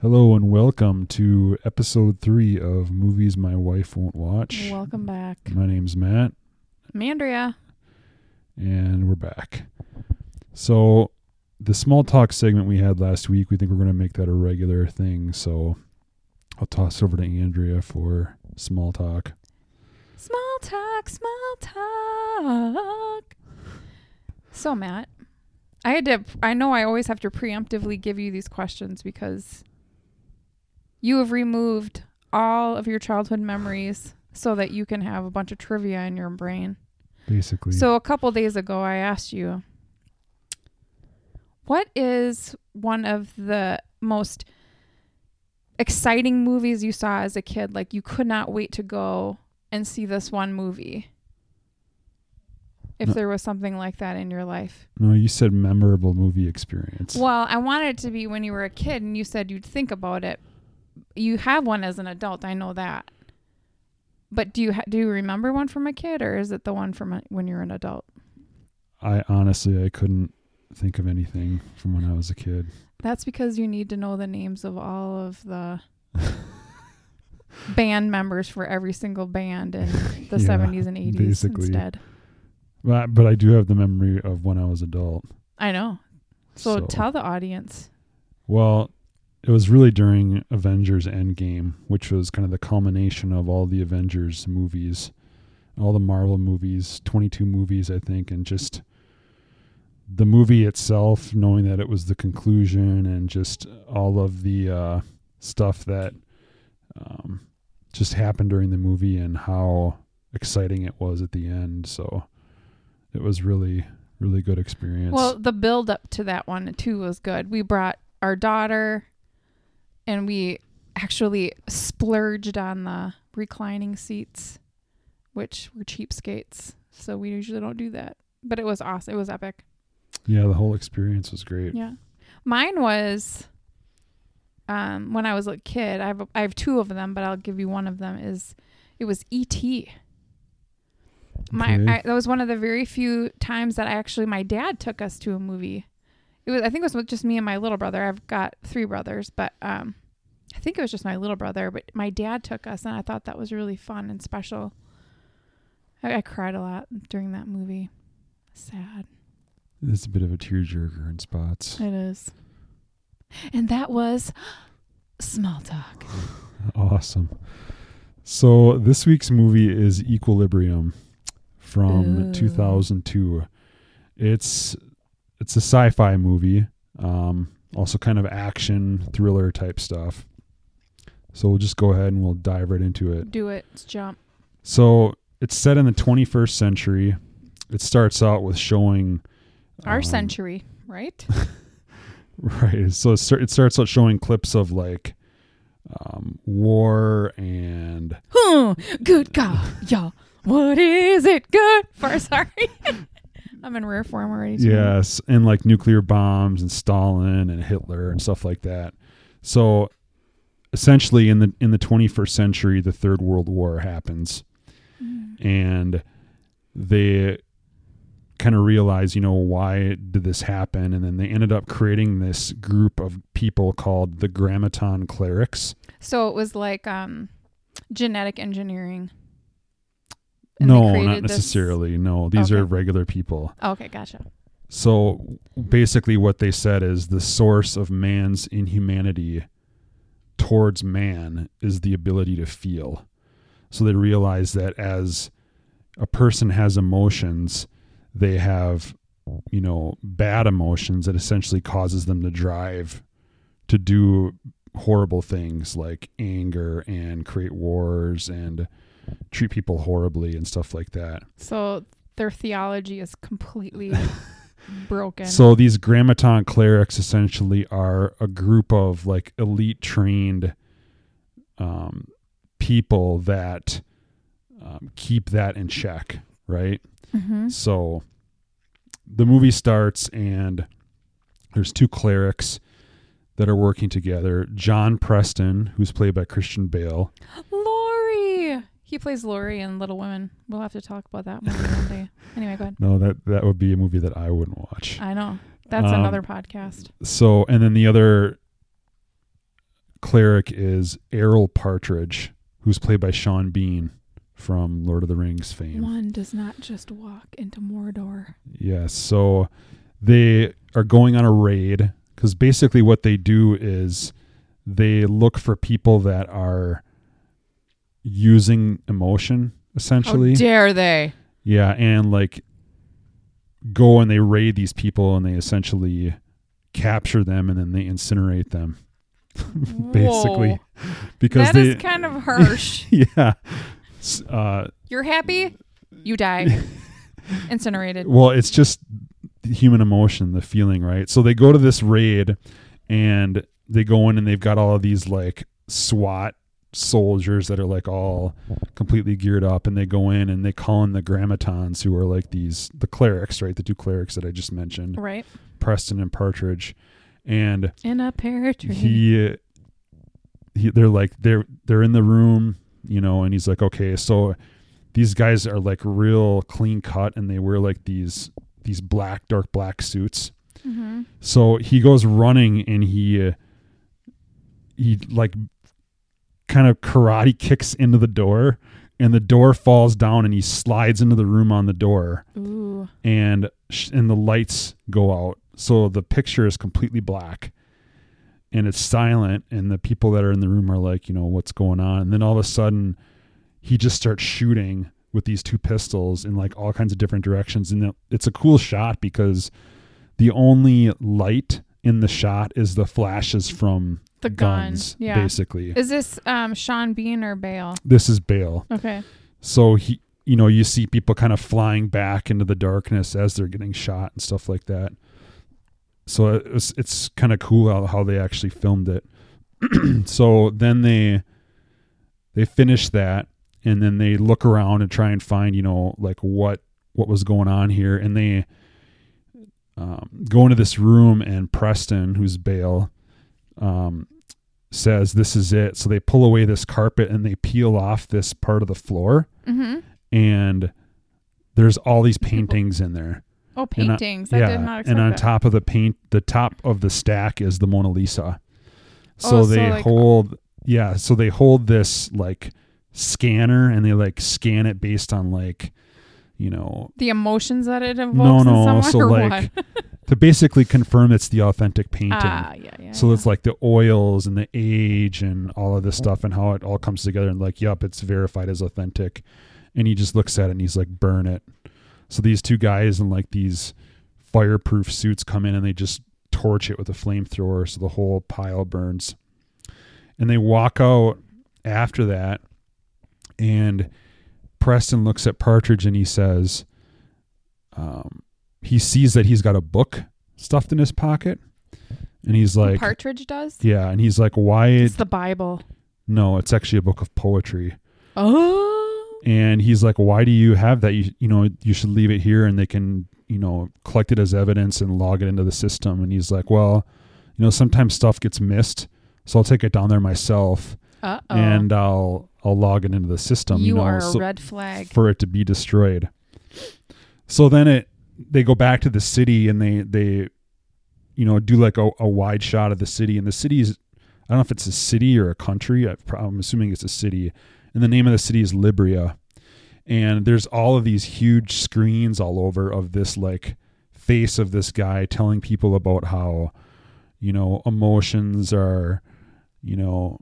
Hello and welcome to episode three of Movies My Wife Won't Watch. Welcome back. My name's Matt, Mandria. and we're back. So, the small talk segment we had last week, we think we're going to make that a regular thing. So, I'll toss over to Andrea for small talk. Small talk, small talk. So, Matt, I had to, I know I always have to preemptively give you these questions because you have removed all of your childhood memories so that you can have a bunch of trivia in your brain. Basically, So, a couple days ago, I asked you, what is one of the most exciting movies you saw as a kid? Like, you could not wait to go and see this one movie. If No. there was something like that in your life. no, you said memorable movie experience. Well, I wanted it to be when you were a kid and you said you'd think about it. You have one as an adult, I know that. But do you ha- do you remember one from a kid or is it the one from a- when you're an adult? I honestly, I couldn't think of anything from when I was a kid. That's because you need to know the names of all of the band members for every single band in the Yeah, 70s and 80s basically. instead. But, but I do have the memory of when I was adult. I know. So, tell the audience. Well, it was really during Avengers Endgame, which was kind of the culmination of all the Avengers movies, all the Marvel movies, 22 movies, I think, and just the movie itself, knowing that it was the conclusion and just all of the uh, stuff that um, just happened during the movie and how exciting it was at the end. So it was really, really good experience. Well, the build up to that one too was good. We brought our daughter and we actually splurged on the reclining seats, which were cheapskates. So we usually don't do that. But it was awesome. It was epic. yeah, the whole experience was great. Yeah. Mine was um when I was a kid. I have I have two of them, but I'll give you one of them is it was ET. My Okay. I, that was one of the very few times that I actually my dad took us to a movie. It was I think it was with just me and my little brother. I've got three brothers, but um I think it was just my little brother, but my dad took us and I thought that was really fun and special. I, I cried a lot during that movie. Sad. It's a bit of a tearjerker in spots. It is. And that was small talk. Awesome. So this week's movie is Equilibrium from Ooh. 2002. It's it's a sci-fi movie, um, also kind of action thriller type stuff. So we'll just go ahead and we'll dive right into it. Do it. Let's jump. So it's set in the 21st century. It starts out with showing Our um, century, right? Right. So it start- it starts out showing clips of like um, war and huh, good God, y'all. What is it good for? Sorry. I'm in rare form already. too. yes, and like nuclear bombs and Stalin and Hitler and stuff like that. So essentially, in the in the 21st century, the Third World War happens, Mm. and they kind of realize, you know, why did this happen? And then they ended up creating this group of people called the Grammaton Clerics. So it was like um, genetic engineering. No, not this- necessarily. No, these are regular people. Okay, gotcha. So basically, what they said is the source of man's inhumanity towards man is the ability to feel. So they realize that as a person has emotions, they have, you know, bad emotions that essentially causes them to drive to do horrible things like anger and create wars and treat people horribly and stuff like that. So their theology is completely broken. So these grammaton clerics essentially are a group of like elite trained um, people that um, keep that in check, right? Mhm. So the movie starts and there's two clerics that are working together. John Preston, who's played by Christian Bale. He plays Laurie in Little Women. We'll have to talk about that movie one day. Anyway, go ahead. No, that that would be a movie that I wouldn't watch. I know. That's Um, another podcast. So, and then the other cleric is Errol Partridge, who's played by Sean Bean from Lord of the Rings fame. One does not just walk into Mordor. Yes. So they are going on a raid because basically what they do is they look for people that are using emotion essentially. How dare they? yeah, and like go and they raid these people and they essentially capture them and then they incinerate them basically Whoa. because That they is kind of harsh. yeah uh You're happy, you die. Incinerated. Well, it's just human emotion, the feeling, right? So they go to this raid and they go in and they've got all of these like SWAT soldiers that are like all completely geared up and they go in and they call in the grammatons who are like these the clerics, right? The two clerics that I just mentioned, Right. Preston and Partridge. And In a pear tree. he, he they're like they're they're in the room you know and he's like okay so these guys are like real clean cut and they wear like these these black dark black suits hmm so he goes running and he uh, he like kind of karate kicks into the door and the door falls down and he slides into the room on the door. Ooh. and sh- and the lights go out. So the picture is completely black. And it's silent and the people that are in the room are like you know what's going on? And then all of a sudden he just starts shooting with these two pistols in like all kinds of different directions. And it's a cool shot because the only light in the shot is the flashes from The gun. guns Yeah. basically Is this um Sean Bean or Bale? this is bale Okay. so he you know you see people kind of flying back into the darkness as they're getting shot and stuff like that so it was, it's kind of cool how, how they actually filmed it so then they they finish that and then they look around and try and find you know like what what was going on here and they um, go into this room and preston who's bale um, says this is it so they pull away this carpet and they peel off this part of the floor Mm-hmm. and there's all these paintings in there Oh, And, paintings. I did not expect and on that. top of the paint the top of the stack is the mona lisa so Oh, so they like- hold yeah so they hold this like scanner and they like scan it based on like you know the emotions that it evokes no in no so or like what? to basically confirm it's the authentic painting Ah, yeah, yeah. so yeah. it's like the oils and the age and all of this stuff and how it all comes together and like, yep, it's verified as authentic. And he just looks at it and he's like, burn it. So these two guys in like these fireproof suits come in and they just torch it with a flamethrower so the whole pile burns. And they walk out after that and Preston looks at Partridge and he says, um, he sees that he's got a book stuffed in his pocket. And he's like, Partridge does. yeah, and he's like, why? It's the Bible. no, it's actually a book of poetry. Oh. And he's like, why do you have that? You, you know, you should leave it here and they can, you know, collect it as evidence and log it into the system. And he's like, well, you know, sometimes stuff gets missed. So I'll take it down there myself Uh oh. and I'll, I'll log it into the system, you you, know, are a so- red flag. for it to be destroyed. So then it, they go back to the city and they, they, you know, do like a, a wide shot of the city and the city is, I don't know if it's a city or a country. I'm assuming it's a city. And the name of the city is Libria. And there's all of these huge screens all over of this like face of this guy telling people about how, you know, emotions are, you know,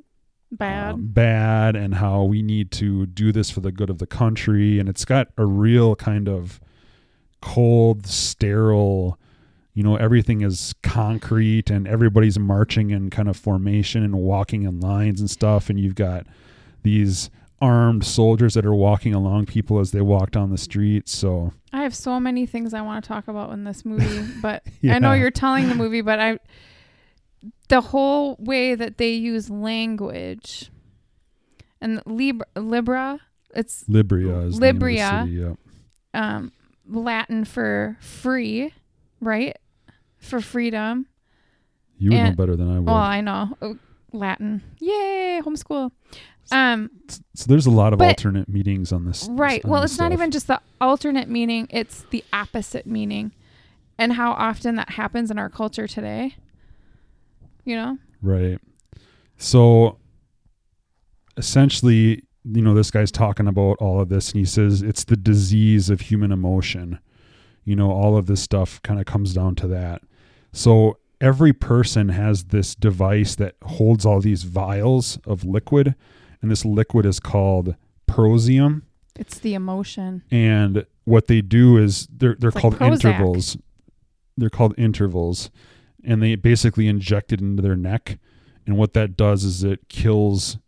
Bad. um, bad and how we need to do this for the good of the country and it's got a real kind of cold sterile you know everything is concrete and everybody's marching in kind of formation and walking in lines and stuff and you've got these armed soldiers that are walking along people as they walk down the street so I have so many things I want to talk about in this movie, but I know you're telling the movie, but I the whole way that they use language and Libra, Libra it's libria is the name of the Libria. city, yeah. um, Latin for free, right? For freedom. you would know better than i would Well, I know Oh, Latin. Yay, homeschool. Um, so there's a lot of but- alternate meanings on this right. on Well, this it's not even just the alternate meaning; it's the opposite meaning, and how often that happens in our culture today. You know, Right. So essentially, you know, this guy's talking about all of this and he says it's the disease of human emotion. You know, all of this stuff kind of comes down to that. So every person has this device that holds all these vials of liquid, and this liquid is called Prozium. It's the emotion. And what they do is they're they're It's called Prozac. intervals. They're called intervals, and they basically inject it into their neck. And what that does is it kills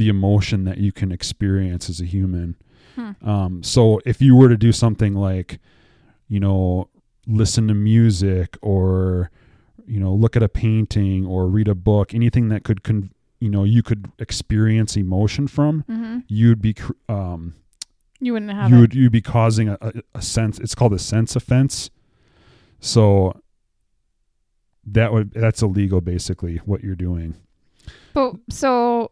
the emotion that you can experience as a human. Hmm. Um, so if you were to do something like, you know, listen to music or, you know, look at a painting or read a book, anything that could, con- you know, you could experience emotion from, hmm you'd be, cr- um, You wouldn't have you it. would you'd be causing a, a, a sense. It's called a sense offense. So that would that's illegal, basically, what you're doing. But so,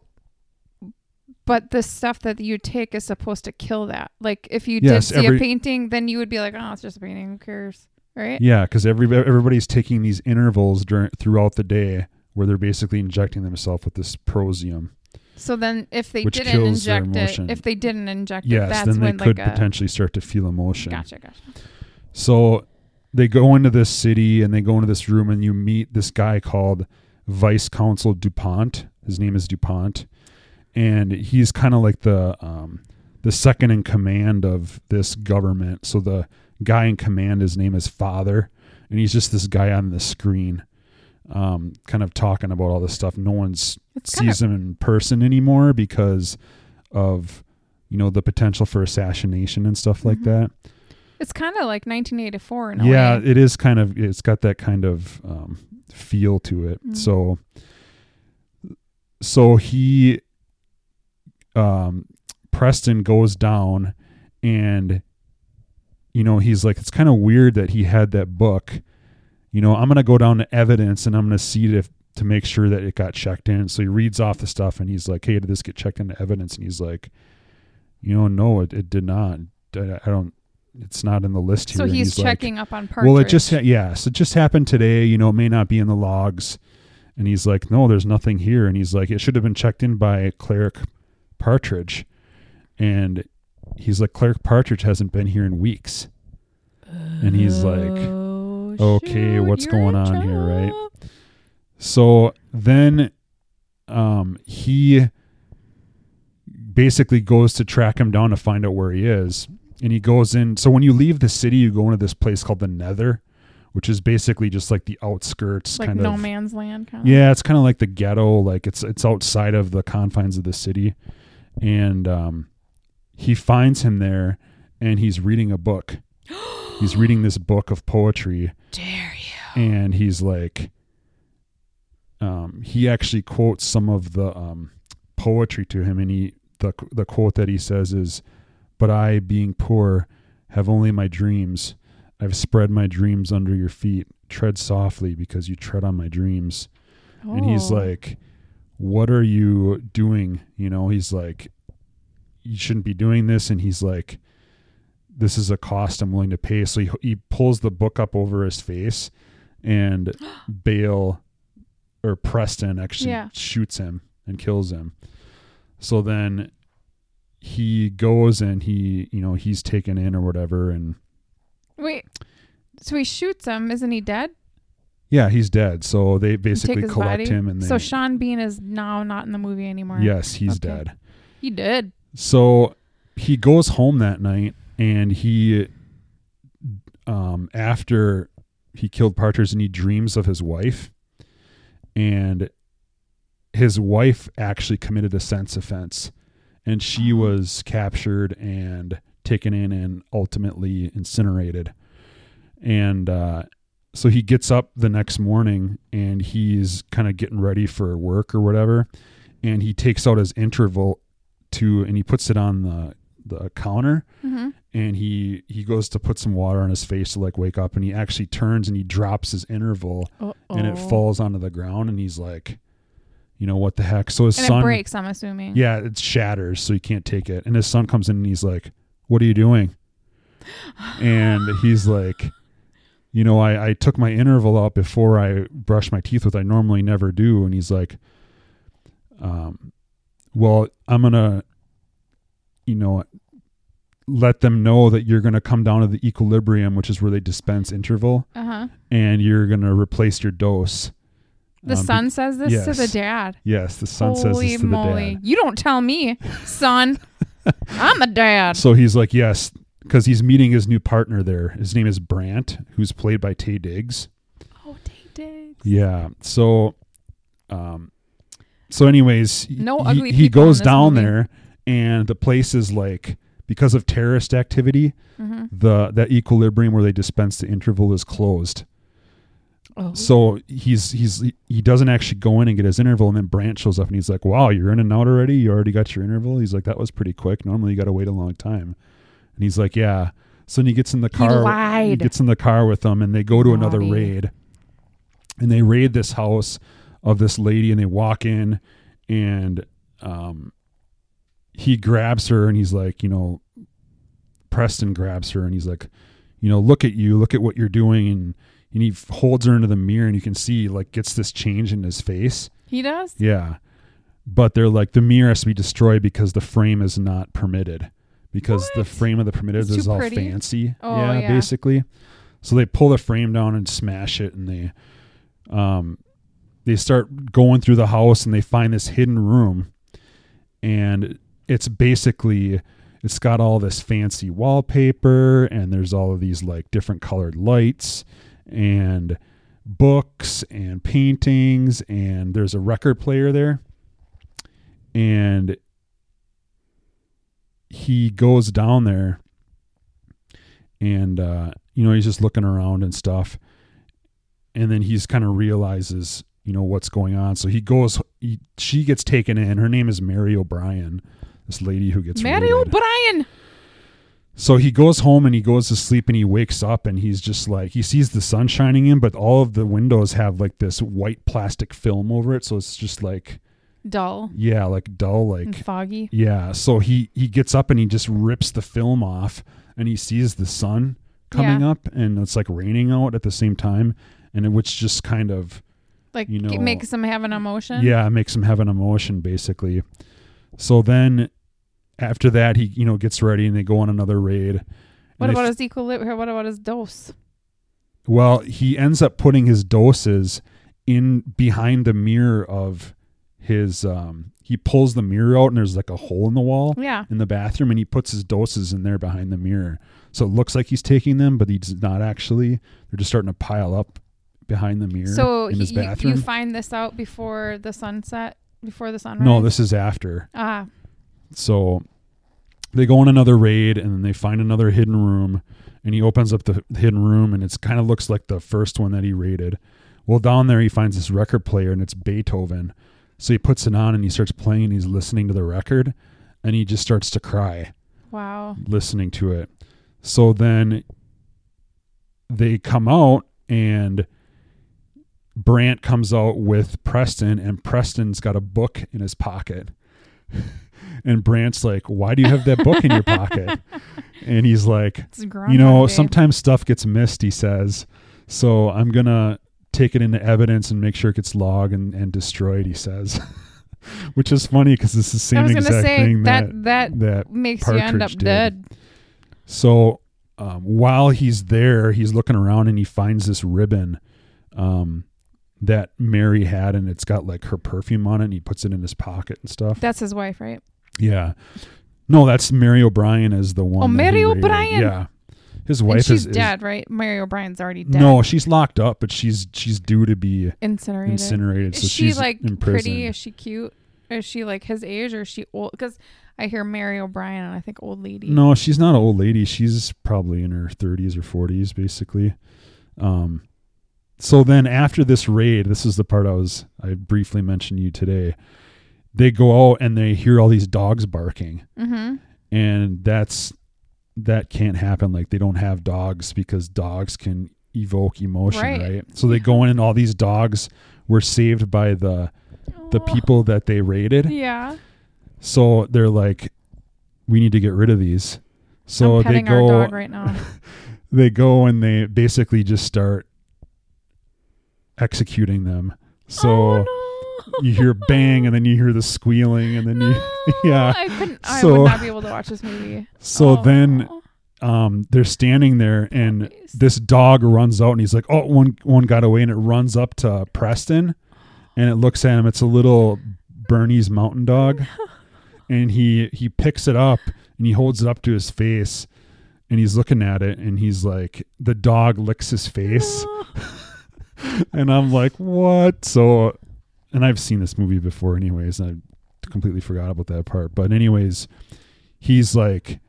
but the stuff that you take is supposed to kill that. Like if you Yes, did see every- a painting, then you would be like, oh, it's just a painting. Who cares? Right? Yeah, because every everybody's taking these intervals during throughout the day where they're basically injecting themselves with this Prozium. So then, if they didn't inject it, if they didn't inject it, Yes, that's then they when could like a potentially start to feel emotion. gotcha, gotcha. So they go into this city and they go into this room and you meet this guy called Vice Consul Dupont. His name is Dupont, and he's kind of like the um, the second in command of this government. So the guy in command, his name is Father, and he's just this guy on the screen, um, kind of talking about all this stuff. No one's It's sees him in person anymore because of you know the potential for assassination and stuff like Mhm. that It's kind of like 1984 in a yeah way. it is kind of it's got that kind of um, feel to it Mm. so so he um preston goes down and you know he's like it's kind of weird that he had that book you know i'm gonna go down to evidence and i'm gonna see if to make sure that it got checked in so he reads off the stuff and he's like hey did this get checked into evidence and he's like you know no it, it did not I, I don't it's not in the list here So he's, like, checking up on Partridge. well, it just ha- yes, it just happened today. You know, it may not be in the logs. And he's like, no, there's nothing here. And he's like, it should have been checked in by Cleric Partridge. And he's like, Cleric Partridge hasn't been here in weeks. and he's like, Oh, okay, shoot, what's going in on here, right? So then, um, he basically goes to track him down to find out where he is. And he goes in. So when you leave the city, you go into this place called the Nether, which is basically just like the outskirts, Like kind no of. man's land, kind of. Yeah, it's kind of like the ghetto. Like it's it's outside of the confines of the city, and um, he finds him there, and he's reading a book. he's reading this book of poetry, Dare you? and he's like, um, he actually quotes some of the um, poetry to him, and he the the quote that he says is, "But I, being poor, have only my dreams. I've spread my dreams under your feet. Tread softly, because you tread on my dreams." and he's Oh. like what are you doing you know he's like you shouldn't be doing this and he's like this is a cost i'm willing to pay so he, he pulls the book up over his face and bale or preston actually Yeah. shoots him and kills him so then he goes and he you know he's taken in or whatever and Wait. So he shoots him. Isn't he dead? Yeah he's dead so they basically collect body? him and they so Sean Bean is now not in the movie anymore. yes he's Okay. dead He did. So he goes home that night and he um after he killed Partridge and he dreams of his wife and his wife actually committed a sense offense and she Oh. was captured and taken in and ultimately incinerated and uh so he gets up the next morning and he's kind of getting ready for work or whatever. And he takes out his interval to and he puts it on the the counter. Mm-hmm. and he he goes to put some water on his face to like wake up. And he actually turns and he drops his interval and it falls onto the ground. And he's like you know what the heck? So his And son it breaks. I'm assuming. yeah it shatters so he can't take it. And his son comes in and he's like what are you doing? And he's like you know I, I took my interval out before i brushed my teeth which i normally never do and he's like um, well, I'm gonna, you know, let them know that you're gonna come down to the equilibrium, which is where they dispense interval, Uh huh. and you're gonna replace your dose. The Um, be- son says this to the dad. Yes, the son Holy says this to moly! the dad. You don't tell me, son. I'm the dad. So he's like, yes, because he's meeting his new partner there. His name is Brandt, who's played by Taye Diggs. oh, Taye Diggs. Yeah. So, um, so anyways, he- No he, ugly he goes down movie. there, and the place is like because of terrorist activity, Mm-hmm. the that equilibrium where they dispense the interval is closed. Oh. So he's he's he doesn't actually go in and get his interval, and then Brandt shows up and he's like, "Wow, you're in and out already. You already got your interval." He's like, "That was pretty quick. Normally you got to wait a long time." And he's like, "Yeah." So then he gets in the car. lied. gets in the car with them, and they go to another raid. And they raid this house of this lady, and they walk in, and um, he grabs her, and he's like, you know, Preston grabs her, and he's like, you know, look at you, look at what you're doing, and and he holds her into the mirror, and you can see like gets this change in his face. he does. Yeah. But they're like the mirror has to be destroyed because the frame is not permitted. Because the frame of the It's is all pretty? fancy. Oh, yeah, yeah. basically. So they pull the frame down and smash it and they um they start going through the house and they find this hidden room and it's basically it's got all this fancy wallpaper and there's all of these like different colored lights and books and paintings and there's a record player there and he goes down there and uh you know he's just looking around and stuff and then he's kind of realizes you know what's going on so he goes he, she gets taken in her name is mary o'brien this lady who gets mary raided. O'Brien. So he goes home and he goes to sleep and he wakes up and he's just like he sees the sun shining in, but all of the windows have like this white plastic film over it, so it's just like Dull yeah, like dull, and like foggy. yeah. So he he gets up and he just rips the film off and he sees the sun coming Yeah. up and it's like raining out at the same time, and it, which just kind of Like You it know- makes him have an emotion. yeah it makes him have an emotion basically. So then after that he you know gets ready and they go on another raid. What about his equilibrium? What about his dose? Well, he ends up putting his doses in behind the mirror of his um he pulls the mirror out and there's like a hole in the wall Yeah. in the bathroom and he puts his doses in there behind the mirror. So it looks like he's taking them, but he's not actually. They're just starting to pile up behind the mirror So in his you, bathroom. you find this out before the sunset, before the sunrise. no, this is after. ah So they go on another raid and then they find another hidden room and he opens up the hidden room and it's kind of looks like the first one that he raided. Well, down there he finds this record player and it's Beethoven. So he puts it on and he starts playing and he's listening to the record and he just starts to cry wow. listening to it. So then they come out and Brandt comes out with Preston and Preston's got a book in his pocket. And Brandt's like, "Why do you have that book in your pocket?" And he's like, "You know, sometimes stuff gets missed," he says. "So I'm going to take it into evidence and make sure it gets logged and, and destroyed," he says. Which is funny because it's the same exact say thing that that, that, that makes you end up did. dead. so um, while he's there, he's looking around and he finds this ribbon um, that Mary had, and it's got like her perfume on it, and he puts it in his pocket and stuff. That's his wife, right? yeah. No, that's Mary O'Brien as the one. Oh, Mary. O'Brien. Yeah. His and wife she's is, is- dead, right? Mary O'Brien's already dead. No, she's locked up, but she's she's due to be incinerated. incinerated. Is so she she's like pretty? Is she cute? Is she like his age or is she old? Because I hear Mary O'Brien and I think old lady. No, she's not an old lady. She's probably in her 30s or 40s, basically. Um, so then after this raid, this is the part I was I briefly mentioned you today. They go out and they hear all these dogs barking, Mm-hmm. and that's that can't happen. Like they don't have dogs because dogs can evoke emotion, Right. right? So they go in and all these dogs were saved by the the people that they raided. Yeah. So they're like, we need to get rid of these. So they go, right now. they go and they basically just start executing them. So oh, you hear bang and then you hear the squealing and then you yeah. I couldn't. I So- would not be able to watch this movie. So Oh. then um they're standing there and Puppies. this dog runs out and he's like, "Oh, one one got away," and it runs up to Preston, and it looks at him. It's a little Bernese Mountain Dog, and he he picks it up and he holds it up to his face, and he's looking at it, and he's like, the dog licks his face, and I'm like, "What?" So, and I've seen this movie before, anyways, and I completely forgot about that part. But anyways, he's like,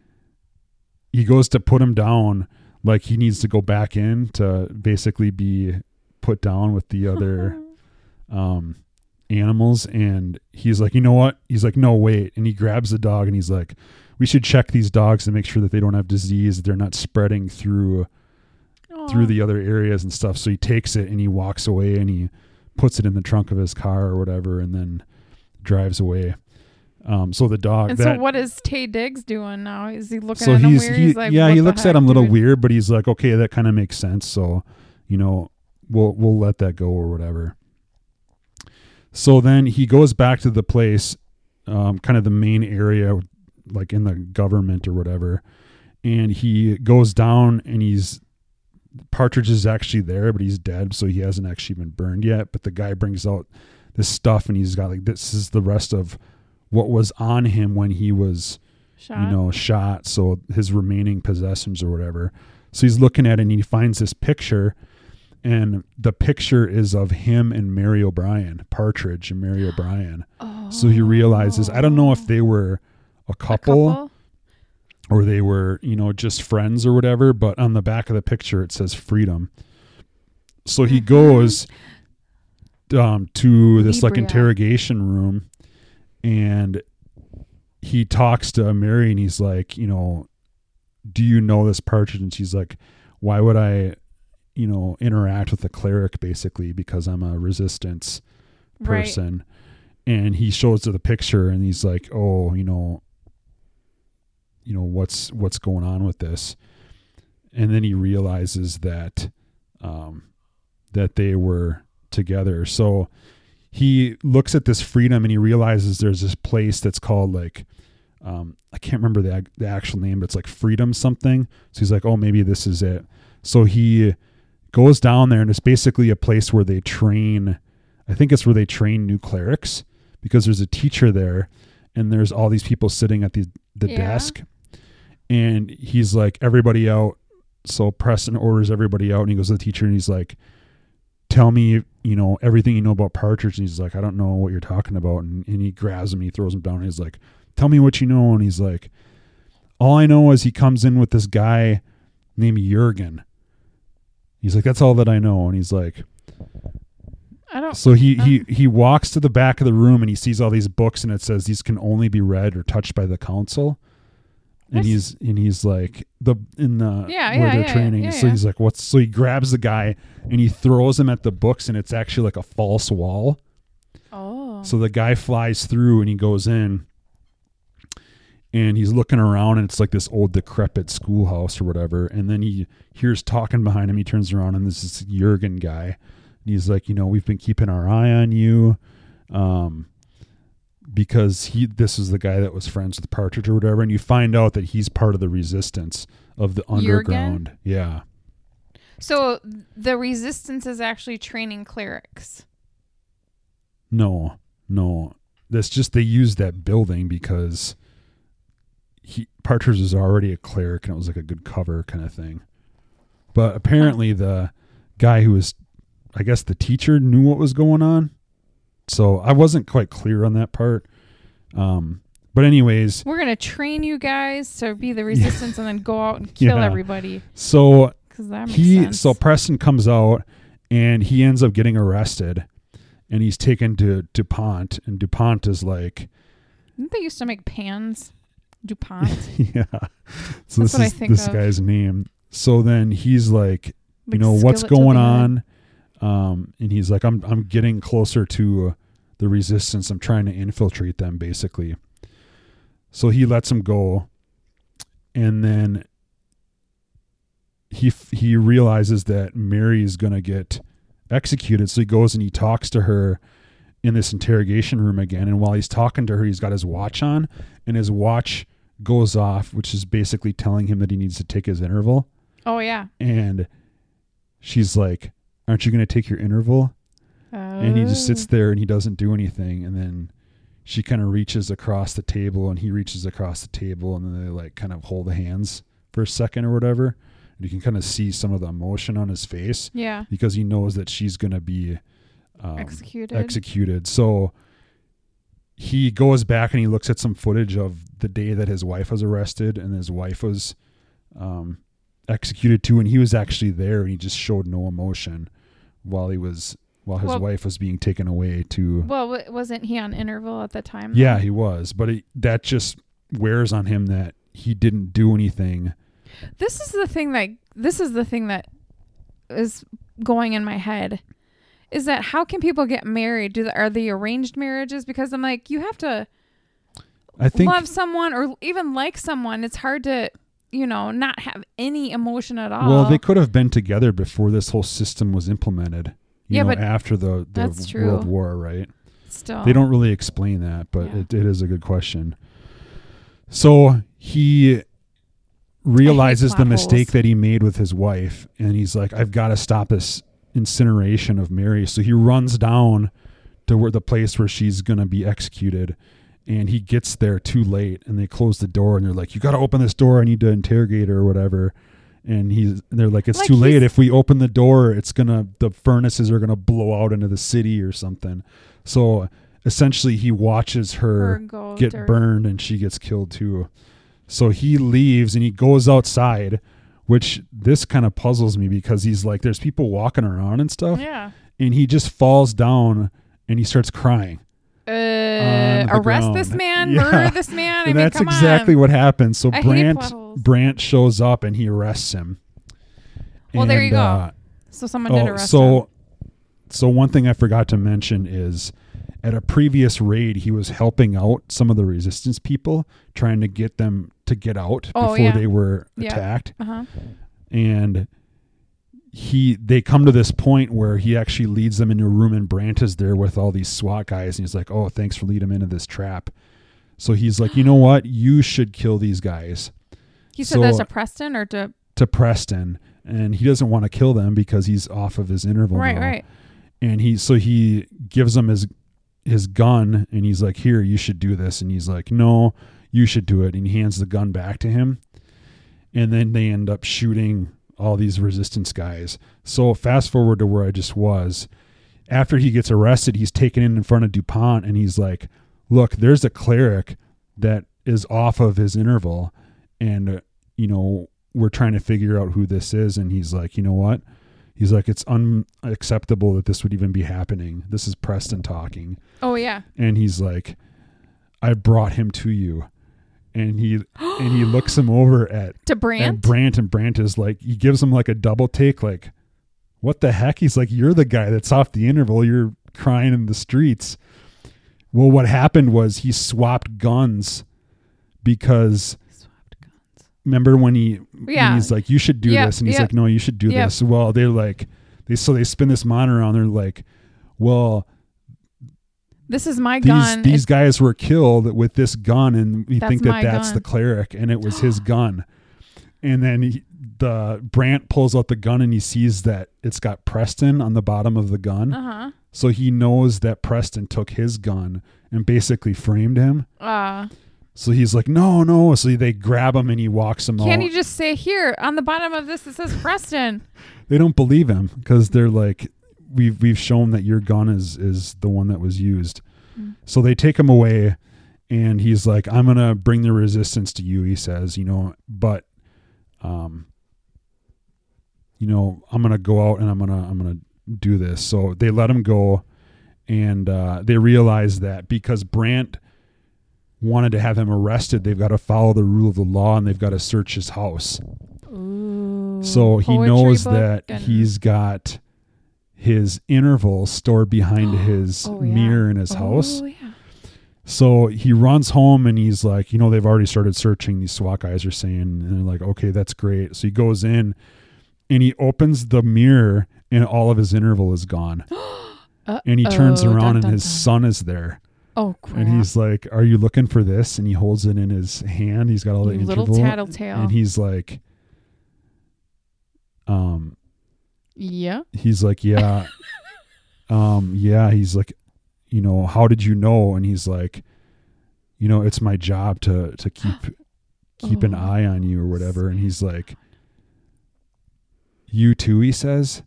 he goes to put him down like he needs to go back in to basically be put down with the other um animals and he's like you know what he's like no wait and he grabs the dog and he's like we should check these dogs to make sure that they don't have disease that they're not spreading through through the other areas and stuff so he takes it and he walks away and he puts it in the trunk of his car or whatever and then drives away um so the dog And that so, what is Taye Diggs doing now? Is he looking so at him weird? he, he's like, yeah he looks heck, at him a little dude?" weird but he's like okay that kind of makes sense so you know we'll we'll let that go or whatever so then he goes back to the place um, kind of the main area like in the government or whatever and he goes down and he's partridge is actually there but he's dead so he hasn't actually been burned yet but the guy brings out this stuff and he's got like this is the rest of what was on him when he was Shot. you know, shot. So his remaining possessions or whatever. So he's looking at it and he finds this picture, and the picture is of him and Mary O'Brien, Partridge and Mary O'Brien. So he realizes I don't know if they were a A couple, or they were, you know, just friends or whatever, but on the back of the picture it says freedom. So he Mhm. goes um, to this like interrogation room and he talks to Mary and he's like, you know, do you know this partridge? And she's like, why would I, you know, interact with a cleric basically because I'm a resistance Right. person. And he shows her the picture and he's like, oh, you know, you know what's what's going on with this. And then he realizes that um that they were together. So he looks at this freedom and he realizes there's this place that's called like um i can't remember the, the actual name but it's like freedom something. So he's like oh maybe this is it. So he goes down there and it's basically a place where they train i think it's where they train new clerics because there's a teacher there and there's all these people sitting at the the Yeah. desk and he's like everybody out. So preston orders everybody out and he goes to the teacher and he's like tell me you know everything you know about partridge. And he's like i don't know what you're talking about. And, and he grabs him and he throws him down and he's like tell me what you know. And he's like all i know is he comes in with this guy named jurgen. He's like that's all that i know. And he's like I don't. so he he he walks to the back of the room and he sees all these books and it says these can only be read or touched by the council. And he's and he's like the in the Yeah, where yeah, they're yeah, training. yeah, so he's like, what's so he grabs the guy and he throws him at the books and it's actually like a false wall. Oh. So the guy flies through and he goes in and he's looking around and it's like this old decrepit schoolhouse or whatever. And then he hears talking behind him. He turns around and this is Jurgen guy. And he's like, you know, we've been keeping our eye on you. Um, because he this is the guy that was friends with Partridge or whatever, and you find out that he's part of the resistance of the underground. Yeah. So the resistance is actually training clerics. No, no. That's just they used that building because he Partridge was already a cleric and it was like a good cover kind of thing. But apparently the guy who was I guess the teacher knew what was going on. So I wasn't quite clear on that part. Um but anyways, We're gonna train you guys to be the resistance and then go out and kill Yeah. everybody. so Because that makes he sense. so Preston comes out and he ends up getting arrested and he's taken to DuPont and DuPont is like Didn't they used to make pans? DuPont. yeah. So That's this what I is think this of. guy's name. So then he's like, you know, what's going on? Um, and he's like, I'm I'm getting closer to uh, the resistance. I'm trying to infiltrate them, basically. So he lets him go, and then he f- he realizes that Mary is gonna get executed. So he goes and he talks to her, in this interrogation room again. And while he's talking to her, he's got his watch on, and his watch goes off, which is basically telling him that he needs to take his interval. Oh yeah. And she's like, Aren't you going to take your interval? And he just sits Oh. there and he doesn't do anything. And then she kind of reaches across the table and he reaches across the table and then they like kind of hold the hands for a second or whatever. And you can kind of see some of the emotion on his face Yeah. because he knows that she's going to be um, Executed. executed. So he goes back and he looks at some footage of the day that his wife was arrested and his wife was um, executed too. And he was actually there and he just showed no emotion while he was while his Well- wife was being taken away to. Well, wasn't he on interval at the time? Yeah, he was, but it, that just wears on him that he didn't do anything. This is the thing that this is the thing that is going in my head. Is that how can people get married? Do the, are they arranged marriages? Because I'm like, you have to I think love someone or even like someone. It's hard to, you know, not have any emotion at all. well, they could have been together before this whole system was implemented. You Yeah, know, but after the, the that's true. World War, right? still. They don't really explain that, but Yeah. it, it is a good question. So he realizes the mistake holes. that he made with his wife, and he's like, "I've got to stop this incineration of Mary." So he runs down to where the place where she's gonna be executed, and he gets there too late, and they close the door, and they're like, "You got to open this door. I need to interrogate her or whatever." And he's, and they're like, "It's Like too late. If we open the door, it's gonna, the furnaces are gonna blow out into the city or something." So essentially, he watches her get or- burned and she gets killed too. So he leaves and he goes outside, which this kind of puzzles me because he's like, there's people walking around and stuff, Yeah. and he just falls down and he starts crying. Uh, arrest this man, Yeah. murder this man. I and mean, that's exactly on. what happens. So I Brandt. Brandt shows up and he arrests him. Well, there you go. uh, So someone did Oh, arrest so him. so one thing I forgot to mention is at a previous raid he was helping out some of the resistance people trying to get them to get out Oh, before yeah. they were Yeah. attacked Uh huh. and he they come to this point where he actually leads them into a room and Brandt is there with all these SWAT guys and he's like, "Oh, thanks for leading them into this trap." So he's like, "You know what? You should kill these guys." He said that So- to Preston or to To Preston, and he doesn't want to kill them because he's off of his interval right, now. right. and he so he gives him his his gun and he's like here you should do this and he's like no you should do it and he hands the gun back to him and then they end up shooting all these resistance guys so fast forward to where i just was after he gets arrested he's taken in in front of dupont and he's like look there's a cleric that is off of his interval and uh, you know we're trying to figure out who this is and he's like you know what He's like, it's unacceptable that this would even be happening. This is Preston talking. Oh yeah. And he's like, I brought him to you. And he and he looks him over at To Brandt. and Brandt. And Brandt is like he gives him like a double take, like, what the heck? He's like, You're the guy that's off the interval. You're crying in the streets. Well, what happened was he swapped guns because remember when he when he's like you should do Yep, this and he's yep. like no you should do Yep. this well they're like they so they spin this monitor on they're like well This is my these gun. these It- guys were killed with this gun and we think that that's gun. the cleric and it was his gun and then he, the Brandt pulls out the gun and he sees that it's got Preston on the bottom of the gun uh-huh. so he knows that Preston took his gun and basically framed him Uh so he's like no no so they grab him and he walks him Can't out you just say here on the bottom of this it says Preston? they don't believe him because they're like we've we've shown that your gun is is the one that was used Mm. so they take him away and he's like i'm gonna bring the resistance to you he says you know but um you know i'm gonna go out and i'm gonna i'm gonna do this so they let him go and uh they realize that because brandt wanted to have him arrested they've got to follow the rule of the law and they've got to search his house Ooh. so he knows book that he's got his interval stored behind his Oh, yeah. mirror in his house. Oh, yeah. So he runs home and he's like, you know, they've already started searching. These SWAT guys are saying, and they're like, okay, that's great. So he goes in and he opens the mirror and all of his interval is gone. and he turns around dun, and dun, his dun. son is there. Oh crap! And he's like, "Are you looking for this?" And he holds it in his hand. He's got all the little interval, tattletale. and he's like, um, yeah. he's like, "Yeah, um, yeah." He's like, you know, how did you know? And he's like, you know, it's my job to to keep keep an Oh. eye on you or whatever. And he's like, you too. He says,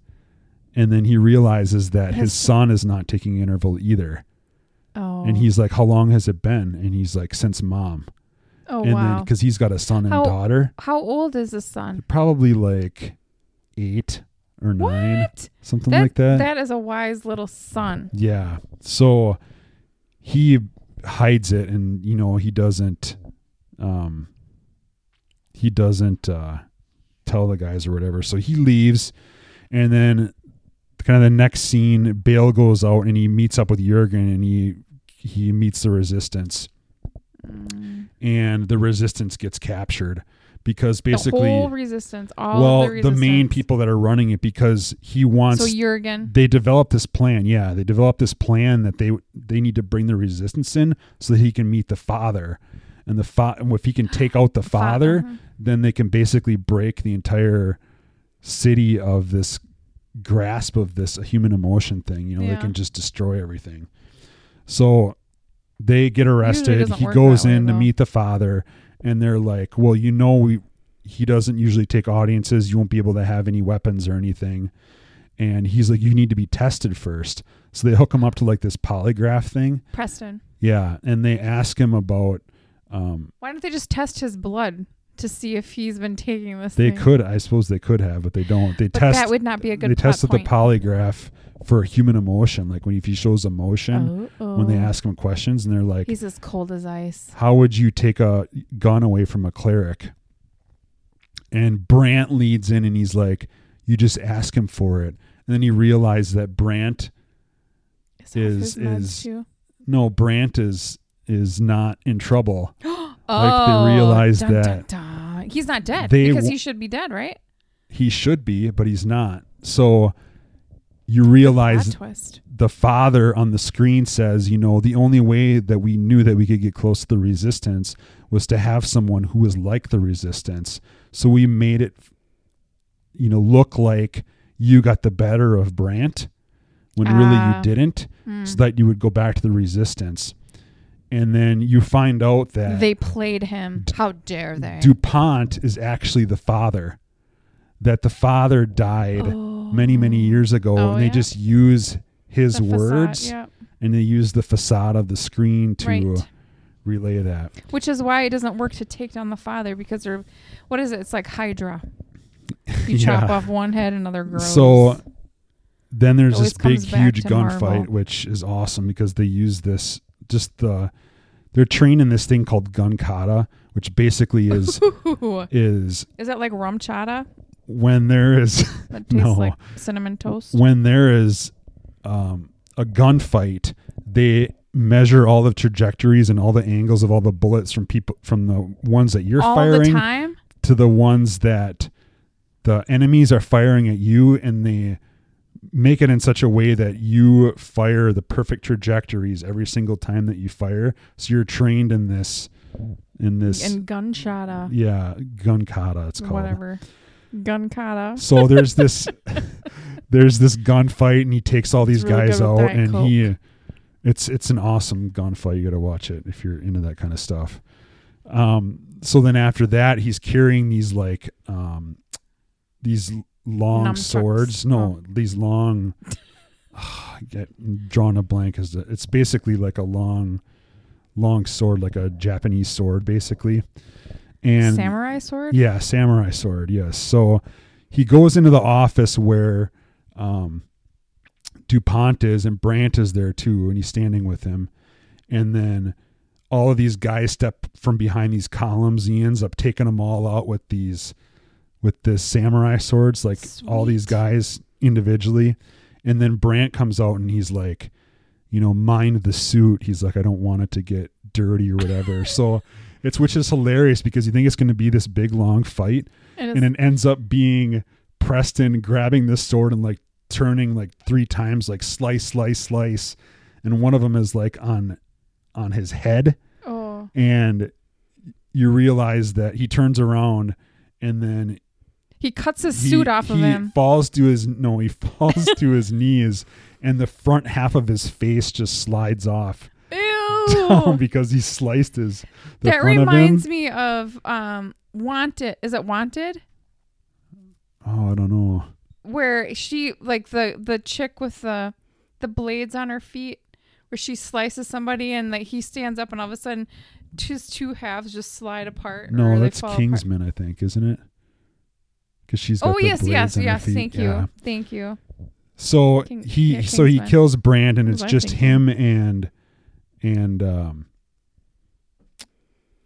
and then he realizes that his son is not taking interval either. Oh. And he's like, how long has it been? And he's like, since mom. Oh and wow. then because he's got a son and How- daughter, How old is the son? probably like eight or nine, What? something That, like that. That is a wise little son. Yeah. So he hides it and you know, he doesn't um he doesn't uh tell the guys or whatever. So he leaves and then kind of the next scene Bale goes out and he meets up with Jurgen and he he meets the resistance Mm. and the resistance gets captured because basically the whole resistance, all well the, the main people that are running it because he wants So Jurgen. they developed this plan. Yeah, they developed this plan that they they need to bring the resistance in so that he can meet the father, and the fa- if he can take out the father, Mhm. then they can basically break the entire city of this grasp of this human emotion thing. You know, they can just destroy everything. So they get arrested. He goes that way, in to meet the father, and they're like, "Well, you know, we." He doesn't usually take audiences. You won't be able to have any weapons or anything and he's like, "You need to be tested first. So they hook him up to like this polygraph thing. Preston. Yeah, and they ask him about. Um, Why don't they just test his blood to see if he's been taking this? they thing? could, I suppose, they could have, but they don't. They But test. that would not be a good they tested point. the polygraph for human emotion, like when if he shows emotion Oh, when they ask him questions, and they're like, He's as cold as ice. "How would you take a gun away from a cleric?" And Brandt leads in, and he's like, "You just ask him for it." And then he realized that Brandt Is, Is- is- no Brandt is is not in trouble. oh, realize dun, dun, that dun. he's not dead they because w- he should be dead, right? He should be, but he's not. So you realize the father on the screen says, you know, the only way that we knew that we could get close to the resistance was to have someone who was like the resistance. So we made it, you know, look like you got the better of Brandt when really Ah. you didn't, Hmm. so that you would go back to the resistance. And then you find out that They played him. How dare they? DuPont is actually the father. That the father died oh. many, many years ago, Oh, and they yeah? just use his The facade, words yeah. and they use the facade of the screen to Right. relay that. Which is why it doesn't work to take down the father because they're, what is it? It's like Hydra. You chop off one head, another grows. So then there's this big, huge gunfight, which is awesome because they use this just the they're trained in this thing called gun kata, which basically is Ooh. is is that like RumChata when there is that tastes No. like cinnamon toast? when there is um, a gunfight, they measure all the trajectories and all the angles of all the bullets from people from the ones that you're All firing the time? to the ones that the enemies are firing at you and they make it in such a way that you fire the perfect trajectories every single time that you fire so you're trained in this in this And gun yeah gun kata it's called Whatever. Gun kata. so there's this there's this gunfight and he takes all these really guys out and Coke. he it's it's an awesome gunfight you got to watch it if you're into that kind of stuff um so then after that he's carrying these like um these long Nunchucks. swords no Oh. these long I get drawn a blank as the, it's basically like a long long sword like a japanese sword basically and Samurai sword? yeah, samurai sword. Yes. So he goes into the office where um, DuPont is, and Brandt is there too, and he's standing with him. And then all of these guys step from behind these columns. He ends up taking them all out with these, with the samurai swords, like all these guys individually. And then Brandt comes out and he's like, you know, mind the suit. He's like, I don't want it to get dirty or whatever. so it's which is hilarious because you think it's going to be this big long fight, And and it ends up being Preston grabbing this sword and like turning like three times, like slice, slice, slice, and one of them is like on on his head, Oh. and you realize that he turns around and then He cuts his he, suit off of he him. falls to his no, he falls to his knees, and the front half of his face just slides off Ew. because he sliced his. The that reminds of me of um Wanted. Is it Wanted? Oh, I don't know. Where she like the the chick with the the blades on her feet where she slices somebody and like he stands up and all of a sudden his two halves just slide apart. No, that's fall apart. Kingsman, I think, isn't it? Because she's got Oh yes, yes, yes. feet. Thank Yeah. you, thank you. So King- he yeah, so he kills Brandon. What It's just him and and um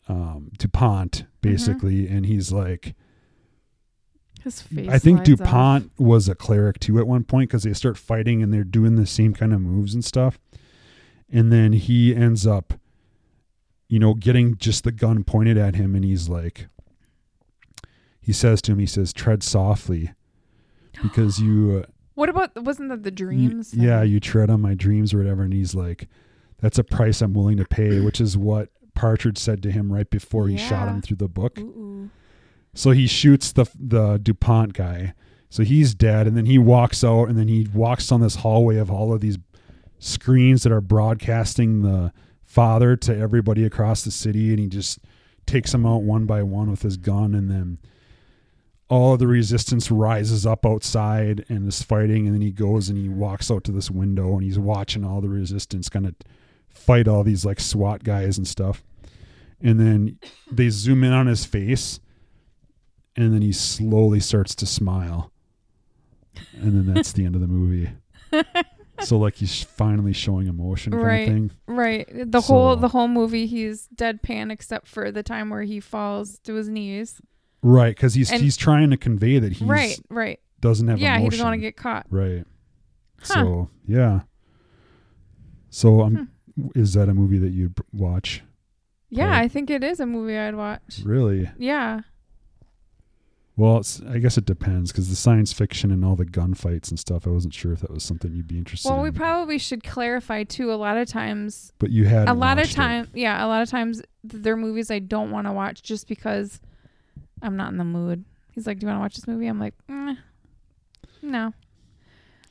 um DuPont Mm-hmm. basically, and he's like, His face. I think slides off. DuPont was a cleric too at one point because they start fighting and they're doing the same kind of moves and stuff, and then he ends up, you know, getting just the gun pointed at him, and he's like, he says to him, he says, "Tread softly." Because you, uh, What about wasn't that the you- dreams? yeah, you tread on my dreams or whatever. And he's like, that's a price I'm willing to pay, which is what Partridge said to him right before he shot him through the book. Ooh. So he shoots the the DuPont guy. So he's dead, and then he walks out, and then he walks on this hallway of all of these screens that are broadcasting the father to everybody across the city, and he just takes them out one by one with his gun, and then all of the resistance rises up outside and is fighting, and then he goes and he walks out to this window, and he's watching all the resistance kind of fight all these like SWAT guys and stuff, and then they zoom in on his face and then he slowly starts to smile and then that's the end of the movie so like he's finally showing emotion kind Right. of thing Right. The whole the whole movie he's deadpan except for the time where he falls to his knees. Right because he's And- he's trying to convey that he right, right. doesn't have Yeah, he emotion doesn't want to get caught. right Huh. so yeah so um is that a movie that you'd watch Yeah. I think it is a movie I'd watch. really Yeah. well it's, i guess it depends because the science fiction and all the gunfights and stuff i wasn't sure if that was something you'd be interested Well, we probably should clarify too. A lot of times, but you had a lot of time, yeah, a lot of times th- there are movies I don't want to watch just because I'm not in the mood. He's like, "Do you want to watch this movie?" I'm like, mm, "No."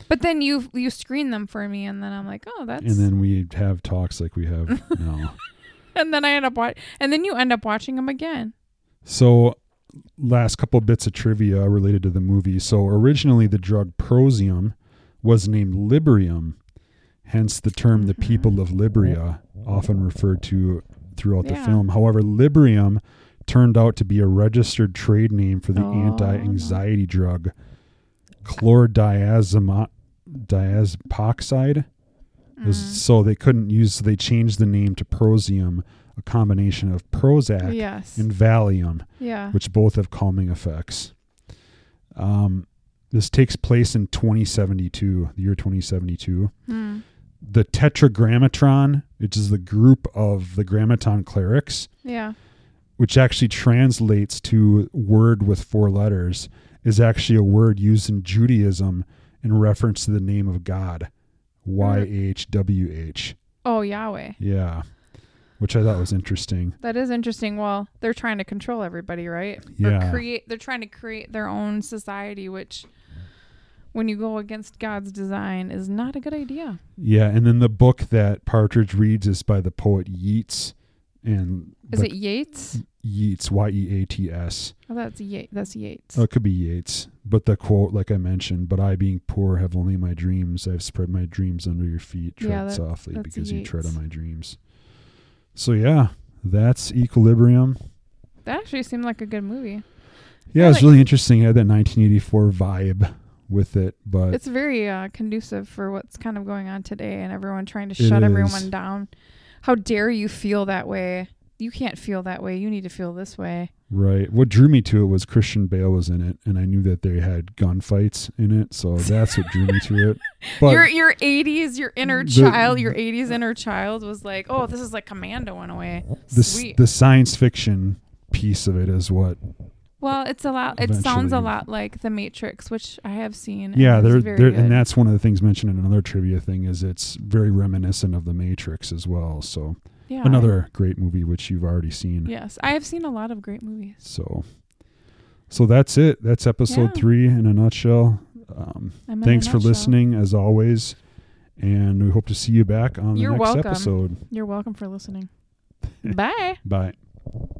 But then you you screen them for me, and then I'm like, "Oh, that's." and then we have talks like we have now. and then I end up watching, and then you end up watching them again. So, last couple bits of trivia related to the movie. So, originally the drug Prozium was named Librium, hence the term "the Mhm. people of Libria," often referred to throughout the film. However, Librium turned out to be a registered trade name for the Oh. anti-anxiety drug chlordiazepam diazepoxide. Mm. So they couldn't use. So they changed the name to Prozium, a combination of Prozac Yes. and Valium, yeah. which both have calming effects. Um, this takes place in 2072, the year 2072. Hmm. The Tetragrammaton, which is the group of the Grammaton clerics, Yeah. Which actually translates to word with four letters, is actually a word used in Judaism in reference to the name of God, hmm. Y H W H. Oh, Yahweh. Yeah, which I thought was interesting. That is interesting. Well, they're trying to control everybody, right? Yeah. Or create. They're trying to create their own society, which, when you go against God's design, is not a good idea. Yeah, and then the book that Partridge reads is by the poet Yeats, and Is it Yates? Yeats? Y E A T S. Oh, that's Yates. That's Yates. Oh, it could be Yeats, but the quote, like I mentioned, "But I, being poor, have only my dreams. I've spread my dreams under your feet. Tread Yeah, that- softly, because you tread on my dreams." So yeah, that's Equilibrium. That actually seemed like a good movie. Yeah, it was like- really interesting. It had that 1984 vibe with it, but It's very uh, conducive for what's kind of going on today, and everyone trying to shut is. everyone down. How dare you feel that way? You can't feel that way. You need to feel this way. Right. What drew me to it was Christian Bale was in it, and I knew that they had gunfights in it, so that's what drew me to it. But your your 80s, your inner The- child, your 80s inner child was like, "Oh, this is like Commando in a way." the Sweet. the science fiction piece of it is what Well, it's a lot. It sounds a lot like The Matrix, which I have seen. Yeah, and they're, they're and that's one of the things mentioned in another trivia thing is it's very reminiscent of The Matrix as well. So yeah, another great movie which you've already seen. Yes, I have seen a lot of great movies. So so that's it. That's episode Yeah. three in a nutshell. Um, I'm a thanks for nutshell. listening as always, and we hope to see you back on the You're next welcome. episode. You're welcome for listening. Bye. Bye.